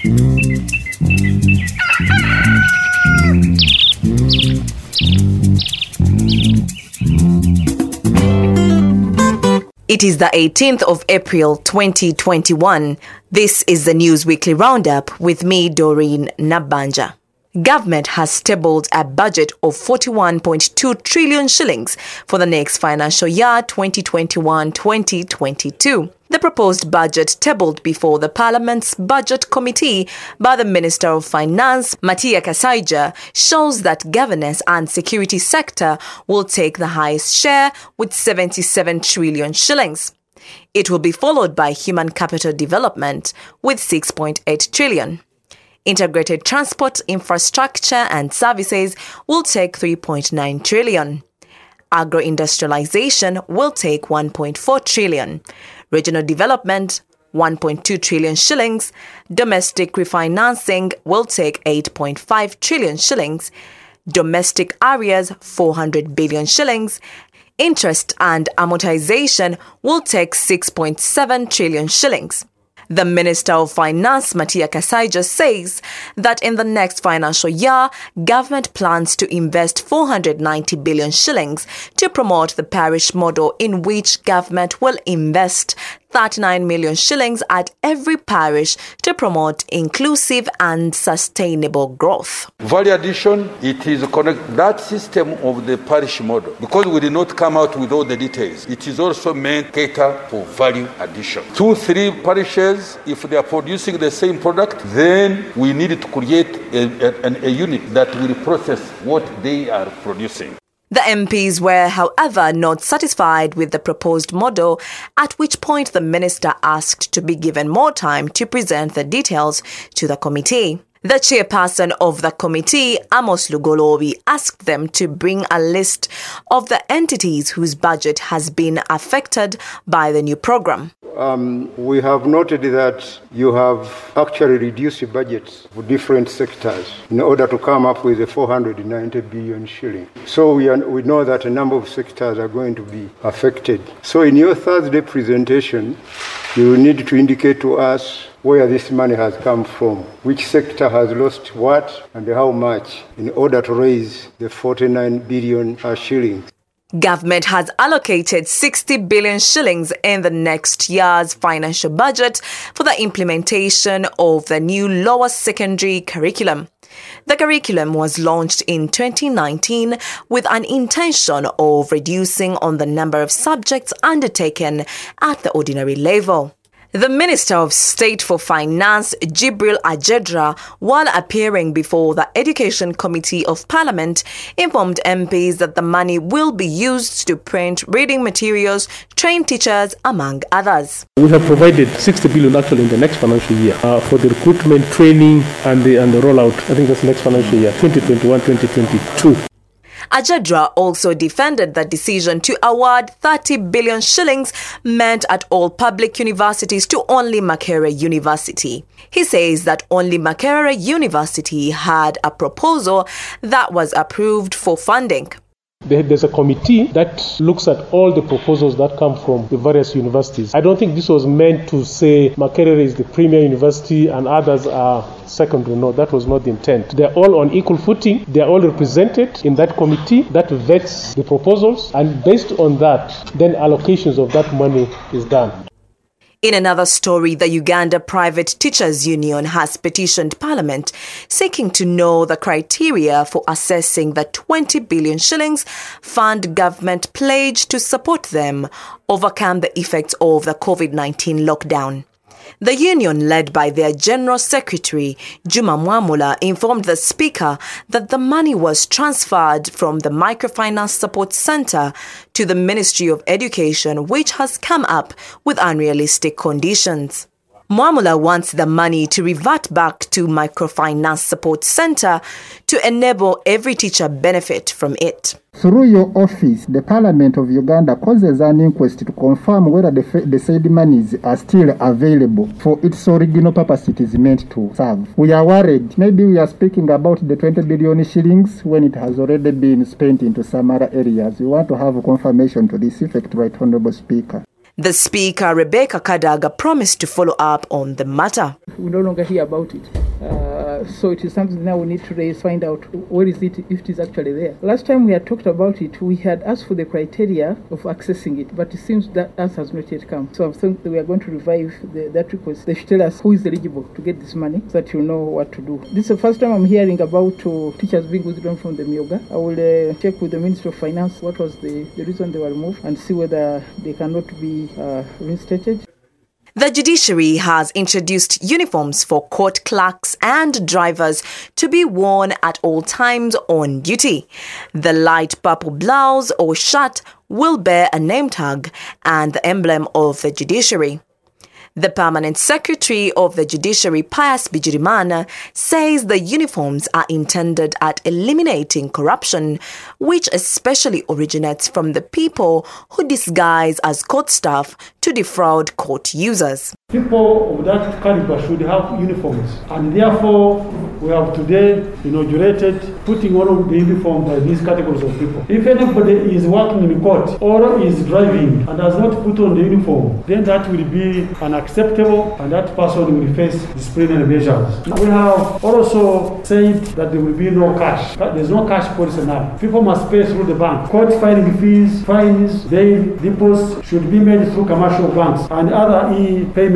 It is the 18th of April 2021. This is the News Weekly Roundup with me, Doreen Nabanja. Government has tabled a budget of 41.2 trillion shillings for the next financial year 2021-2022. The proposed budget tabled before the Parliament's Budget Committee by the Minister of Finance, Matia Kasaija, shows that governance and security sector will take the highest share with 77 trillion shillings. It will be followed by human capital development with 6.8 trillion. Integrated transport infrastructure and services will take 3.9 trillion. Agro-industrialization will take 1.4 trillion. Regional development 1.2 trillion shillings. Domestic refinancing will take 8.5 trillion shillings. Domestic areas 400 billion shillings. Interest and amortization will take 6.7 trillion shillings. The Minister of Finance, Matia Kasaija, says that in the next financial year, government plans to invest 490 billion shillings to promote the parish model in which government will invest 39 million shillings at every parish to promote inclusive and sustainable growth. Value addition, it is connect that system of the parish model because we did not come out with all the details. It is also meant cater for value addition. Two, three parishes, if they are producing the same product, then we need to create a, a, a unit that will process what they are producing. The MPs were, however, not satisfied with the proposed model, at which point the minister asked to be given more time to present the details to the committee. The chairperson of the committee, Amos Lugoloobi, asked them to bring a list of the entities whose budget has been affected by the new program. Um, we have noted that you have actually reduced your budgets for different sectors in order to come up with a 490 billion shilling. So we, are, we know that a number of sectors are going to be affected. So in your Thursday presentation, you need to indicate to us where this money has come from, which sector has lost what and how much in order to raise the 49 billion shillings. Government has allocated 60 billion shillings in the next year's financial budget for the implementation of the new lower secondary curriculum. The curriculum was launched in 2019 with an intention of reducing on the number of subjects undertaken at the ordinary level. The Minister of State for Finance, Gabriel Ajedra, while appearing before the Education Committee of Parliament, informed MPs that the money will be used to print reading materials, train teachers, among others. We have provided 60 billion actually in the next financial year uh, for the recruitment, training, and the, and the rollout. I think that's next financial year, 2021 2022. Ajedra also defended the decision to award 30 billion shillings meant at all public universities to only Makerere University. He says that only Makerere University had a proposal that was approved for funding. There's a committee that looks at all the proposals that come from the various universities. I don't think this was meant to say Makerere is the premier university and others are secondary. No, that was not the intent. They're all on equal footing. They're all represented in that committee that vets the proposals, and based on that, then allocations of that money is done. In another story, the Uganda Private Teachers Union has petitioned Parliament seeking to know the criteria for assessing the 20 billion shillings fund government pledged to support them overcome the effects of the COVID 19 lockdown. The union, led by their General Secretary, Juma Mwamula, informed the Speaker that the money was transferred from the Microfinance Support Centre to the Ministry of Education, which has come up with unrealistic conditions. Mwamula wants the money to revert back to Microfinance Support Centre to enable every teacher benefit from it. Through your office, the Parliament of Uganda causes an inquest to confirm whether the, the said monies are still available for its original purpose it is meant to serve. We are worried. Maybe we are speaking about the 20 billion shillings when it has already been spent into some other areas. We want to have confirmation to this effect, right, Honorable Speaker. The Speaker, Rebecca Kadaga, promised to follow up on the matter. We no longer hear about it. Uh, so it is something now we need to raise, find out where is it, if it is actually there. Last time we had talked about it, we had asked for the criteria of accessing it, but it seems that answer has not yet come. So I think we are going to revive the, that request. They should tell us who is eligible to get this money so that you know what to do. This is the first time I'm hearing about uh, teachers being withdrawn from the Myoga. I will uh, check with the Minister of Finance what was the, the reason they were removed and see whether they cannot be uh, reinstated. The judiciary has introduced uniforms for court clerks and drivers to be worn at all times on duty. The light purple blouse or shirt will bear a name tag and the emblem of the judiciary. The permanent secretary of the judiciary, Pius Bigirimana, says the uniforms are intended at eliminating corruption, which especially originates from the people who disguise as court staff to defraud court users. People of that caliber should have uniforms, and therefore we have today inaugurated putting on the uniform by these categories of people. If anybody is working in court or is driving and has not put on the uniform, then that will be unacceptable, and that person will face disciplinary measures. We have also said that there will be no cash. There's no cash policy now. People must pay through the bank. Court filing fees, fines, bail, deposits should be made through commercial banks and other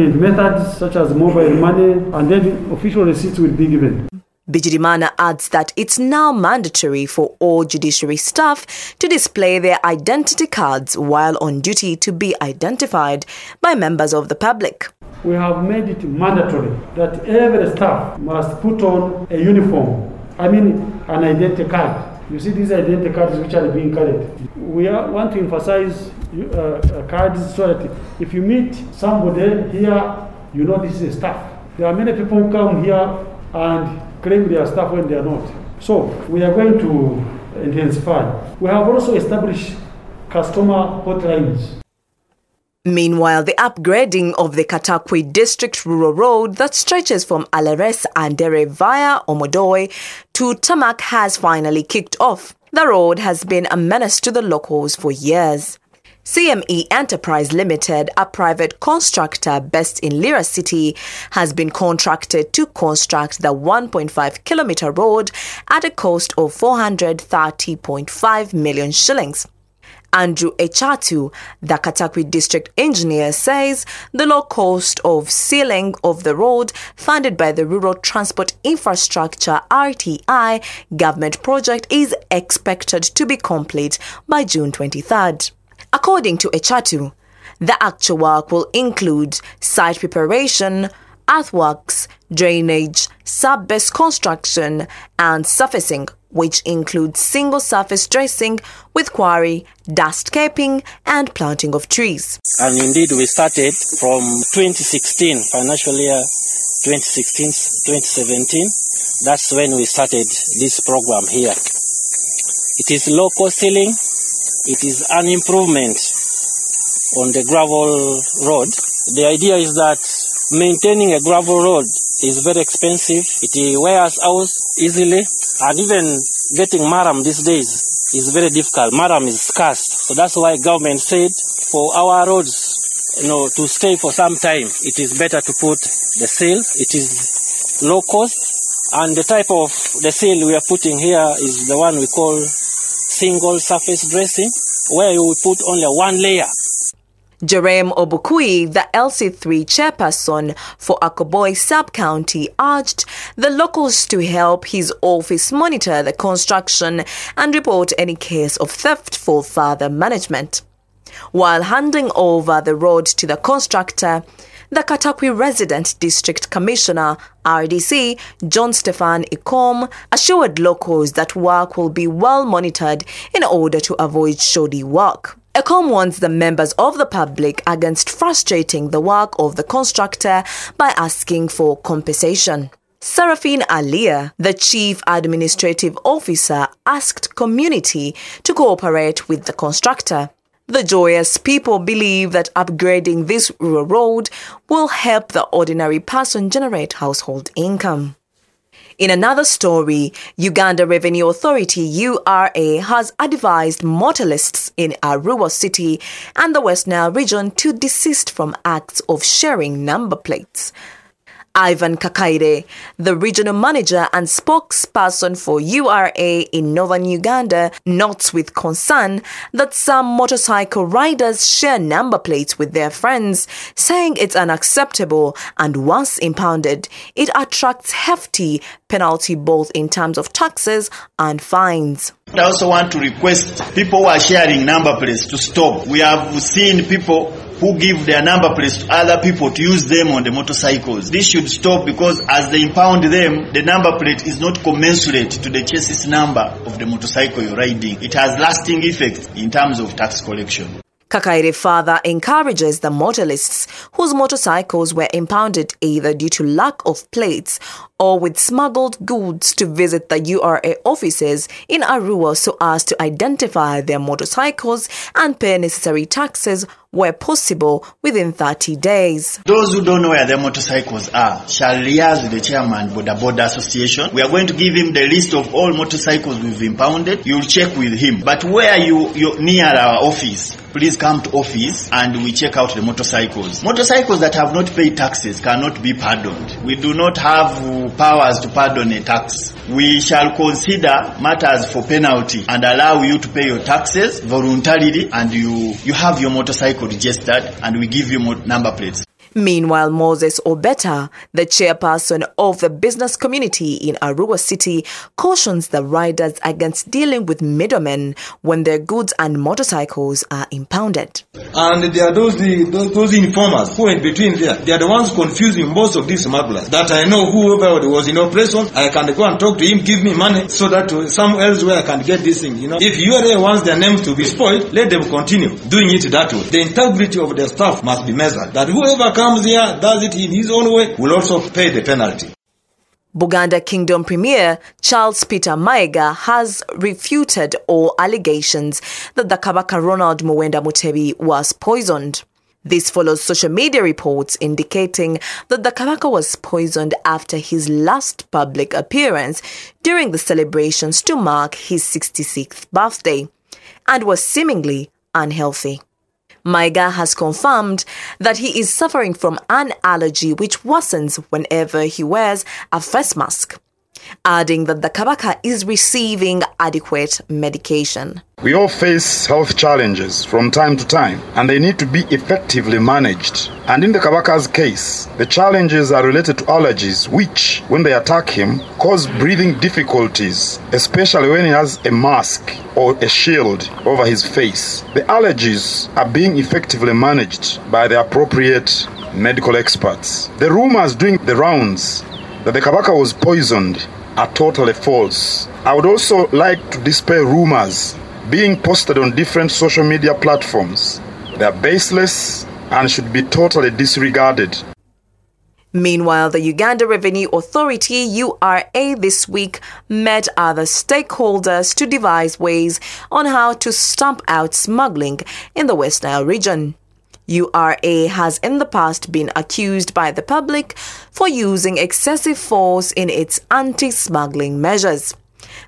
e-payment methods such as mobile money, and then official receipts will be given. Bigirimana adds that it's now mandatory for all judiciary staff to display their identity cards while on duty to be identified by members of the public. We have made it mandatory that every staff must put on a uniform, I mean an identity card. You see these identity cards which are being carried. We are, want to emphasize uh, uh, cards so that if you meet somebody here, you know this is a staff. There are many people who come here and claim they are staff when they are not. So we are going to intensify. We have also established customer hotlines. Meanwhile, the upgrading of the Katakwi District Rural Road that stretches from Alares and Dere via Omodoy to Tamak has finally kicked off. The road has been a menace to the locals for years. CME Enterprise Limited, a private constructor based in Lira City, has been contracted to construct the 1.5 kilometer road at a cost of 430.5 million shillings. Andrew Echatu, the Katakwi district engineer, says the low cost of sealing of the road funded by the Rural Transport Infrastructure RTI government project is expected to be complete by June 23rd. According to Echatu, the actual work will include site preparation, earthworks, drainage, sub-base construction, and surfacing, which includes single surface dressing with quarry, dust capping, and planting of trees. And indeed, we started from 2016, financial year 2016-2017. That's when we started this program here. It is local sealing. It is an improvement on the gravel road. The idea is that maintaining a gravel road is very expensive. It wears out easily, and even getting murram these days is very difficult. Murram is scarce, so that's why government said for our roads, you know, to stay for some time, it is better to put the seal. It is low cost, and the type of the seal we are putting here is the one we call single surface dressing, where you put only one layer Jerem Obukui, the LC3 chairperson for Akoboy sub-county, urged the locals to help his office monitor the construction and report any case of theft for further management. While handing over the road to the constructor, the Katakwi Resident District Commissioner, RDC, John Stefan Ikom, assured locals that work will be well monitored in order to avoid shoddy work. Ikom warns the members of the public against frustrating the work of the constructor by asking for compensation. Seraphine Alia, the chief administrative officer, asked community to cooperate with the constructor. The joyous people believe that upgrading this rural road will help the ordinary person generate household income. In another story, Uganda Revenue Authority URA has advised motorists in Arua City and the West Nile region to desist from acts of sharing number plates. Ivan Kakaire, the regional manager and spokesperson for URA in northern Uganda, notes with concern that some motorcycle riders share number plates with their friends, saying it's unacceptable and once impounded, it attracts hefty penalty both in terms of taxes and fines. I also want to request people who are sharing number plates to stop. We have seen people who give their number plates to other people to use them on the motorcycles. This should stop because as they impound them, the number plate is not commensurate to the chassis number of the motorcycle you're riding. It has lasting effects in terms of tax collection. Kakaire further encourages the motorists whose motorcycles were impounded either due to lack of plates or with smuggled goods to visit the URA offices in Arua so as to identify their motorcycles and pay necessary taxes where possible within 30 days. Those who don't know where their motorcycles are shall liaise with the chairman Boda Boda Association. We are going to give him the list of all motorcycles we've impounded. You'll check with him. But where you, you're near our office, please come to office and we check out the motorcycles. Motorcycles that have not paid taxes cannot be pardoned. We do not have powers to pardon a tax. We shall consider matters for penalty and allow you to pay your taxes voluntarily and you, you have your motorcycle registered and we give you number plates. Meanwhile, Moses Obeta, the chairperson of the business community in Arua City, cautions the riders against dealing with middlemen when their goods and motorcycles are impounded. And there are those, those, those informers who are in between there. They are the ones confusing most of these smugglers. That I know whoever was in operation, I can go and talk to him, give me money so that to some elsewhere I can get this thing. You know, if URA wants their names to be spoiled, let them continue doing it that way. The integrity of their staff must be measured. That whoever comes here, does it in his own way, will also pay the penalty. Buganda Kingdom Premier Charles Peter Mayiga has refuted all allegations that the Kabaka Ronald Muwenda Mutebi was poisoned. This follows social media reports indicating that the Kabaka was poisoned after his last public appearance during the celebrations to mark his 66th birthday and was seemingly unhealthy. Mayiga has confirmed that he is suffering from an allergy which worsens whenever he wears a face mask, adding that the Kabaka is receiving adequate medication. We all face health challenges from time to time, and they need to be effectively managed. And in the Kabaka's case, the challenges are related to allergies, which, when they attack him, cause breathing difficulties, especially when he has a mask or a shield over his face. The allergies are being effectively managed by the appropriate medical experts. The rumors doing the rounds that the Kabaka was poisoned are totally false. I would also like to dispel rumors being posted on different social media platforms. They are baseless and should be totally disregarded. Meanwhile, the Uganda Revenue Authority URA this week met other stakeholders to devise ways on how to stamp out smuggling in the West Nile region. URA has in the past been accused by the public for using excessive force in its anti smuggling measures.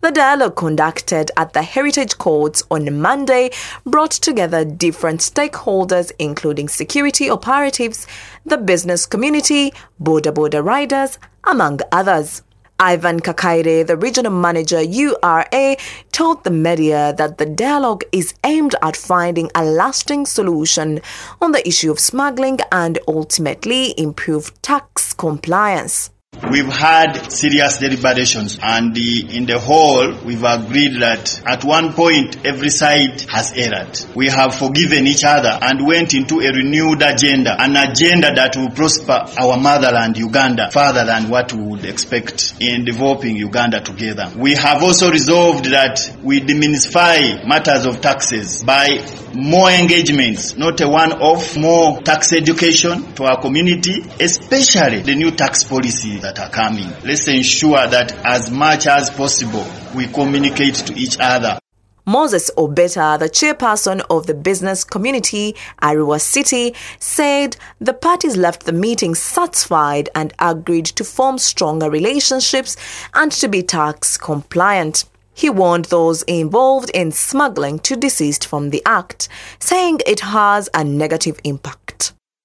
The dialogue conducted at the Heritage Courts on Monday brought together different stakeholders, including security operatives, the business community, boda boda riders, among others. Ivan Kakaire, the regional manager URA, told the media that the dialogue is aimed at finding a lasting solution on the issue of smuggling and ultimately improve tax compliance. We've had serious deliberations and the, in the whole we've agreed that at one point every side has erred. We have forgiven each other and went into a renewed agenda, an agenda that will prosper our motherland Uganda further than what we would expect in developing Uganda together. We have also resolved that we demystify matters of taxes by more engagements, not a one-off, more tax education to our community, especially the new tax policy that are coming. Let's ensure that as much as possible we communicate to each other. Moses Obeta, the chairperson of the business community, Arua City, said the parties left the meeting satisfied and agreed to form stronger relationships and to be tax compliant. He warned those involved in smuggling to desist from the act, saying it has a negative impact.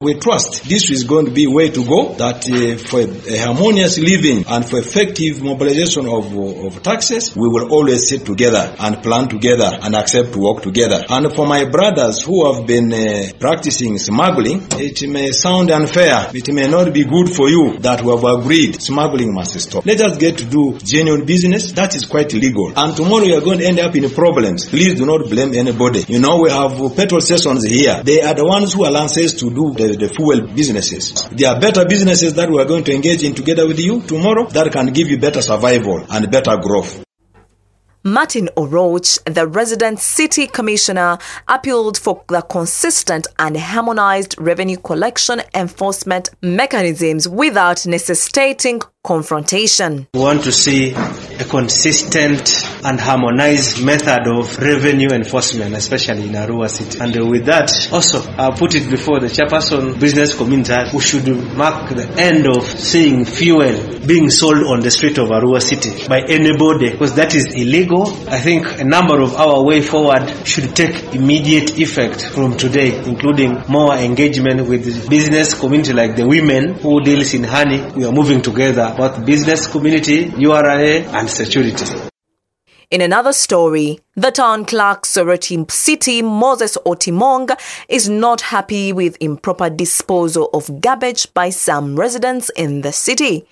We trust this is going to be way to go, that uh, for a harmonious living and for effective mobilization of, of taxes, we will always sit together and plan together and accept to work together. And for my brothers who have been uh, practicing smuggling, it may sound unfair, it may not be good for you that we have agreed smuggling must stop. Let us get to do genuine business, that is quite legal. And tomorrow you are going to end up in problems. Please do not blame anybody. You know, we have petrol stations here. They are the ones who are licensed to do the the fuel businesses. There are better businesses that we are going to engage in together with you tomorrow that can give you better survival and better growth. Martin Oroch, the resident city commissioner, appealed for the consistent and harmonized revenue collection enforcement mechanisms without necessitating confrontation. We want to see a consistent and harmonized method of revenue enforcement, especially in Arua City. And with that, also, I'll put it before the chairperson business community, we should mark the end of seeing fuel being sold on the street of Arua City by anybody, because that is illegal. I think a number of our way forward should take immediate effect from today, including more engagement with business community like the women who deals in honey. We are moving together both business community, URA, and security. In another story, the town clerk Soroti City Moses Otimong is not happy with improper disposal of garbage by some residents in the city.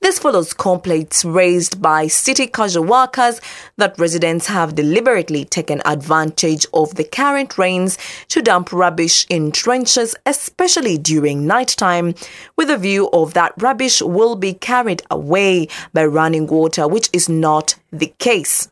This follows complaints raised by city casual workers that residents have deliberately taken advantage of the current rains to dump rubbish in trenches, especially during nighttime, with a view of that rubbish will be carried away by running water, which is not the case.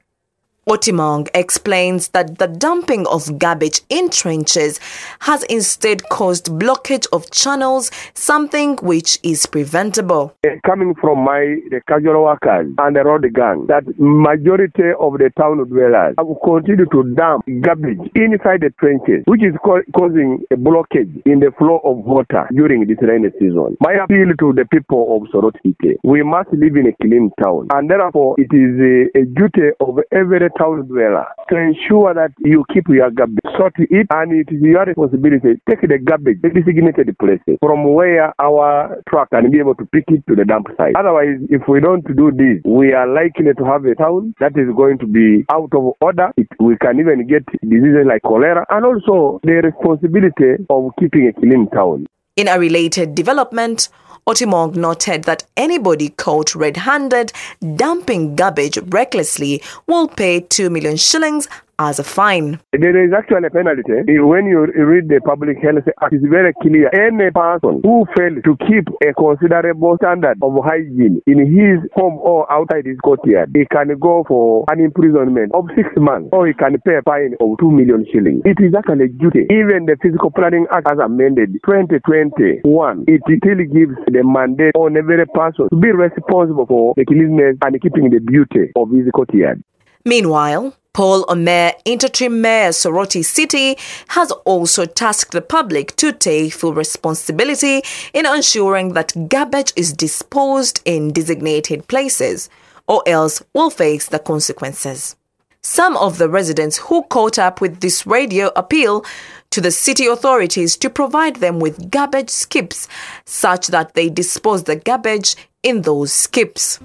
Otimong explains that the dumping of garbage in trenches has instead caused blockage of channels, something which is preventable. Uh, coming from my the casual workers and the road gang, that majority of the town dwellers have continued to dump garbage inside the trenches, which is co- causing a blockage in the flow of water during this rainy season. My appeal to the people of Soroti, we must live in a clean town, and therefore it is a, a duty of every town dweller to ensure that you keep your garbage, sort it, and it is your responsibility. Take the garbage, the designated places from where our truck can be able to pick it to the dump site. Otherwise, if we don't do this, we are likely to have a town that is going to be out of order. It, we can even get diseases like cholera, and also the responsibility of keeping a clean town. In a related development, Otimong noted that anybody caught red-handed dumping garbage recklessly will pay 2 million shillings as a fine. There is actually a penalty. When you read the Public Health Act, it's very clear. Any person who fails to keep a considerable standard of hygiene in his home or outside his courtyard, he can go for an imprisonment of six months or he can pay a fine of two million shillings. It is actually a duty. Even the Physical Planning Act as amended 2021, it still gives the mandate on every person to be responsible for the cleanliness and keeping the beauty of his courtyard. Meanwhile, Paul Omer, interim mayor Soroti City, has also tasked the public to take full responsibility in ensuring that garbage is disposed in designated places, or else will face the consequences. Some of the residents who caught up with this radio appeal to the city authorities to provide them with garbage skips such that they dispose the garbage in those skips.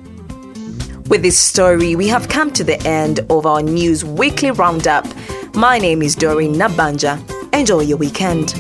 With this story, we have come to the end of our news weekly roundup. My name is Doreen Nabanja. Enjoy your weekend.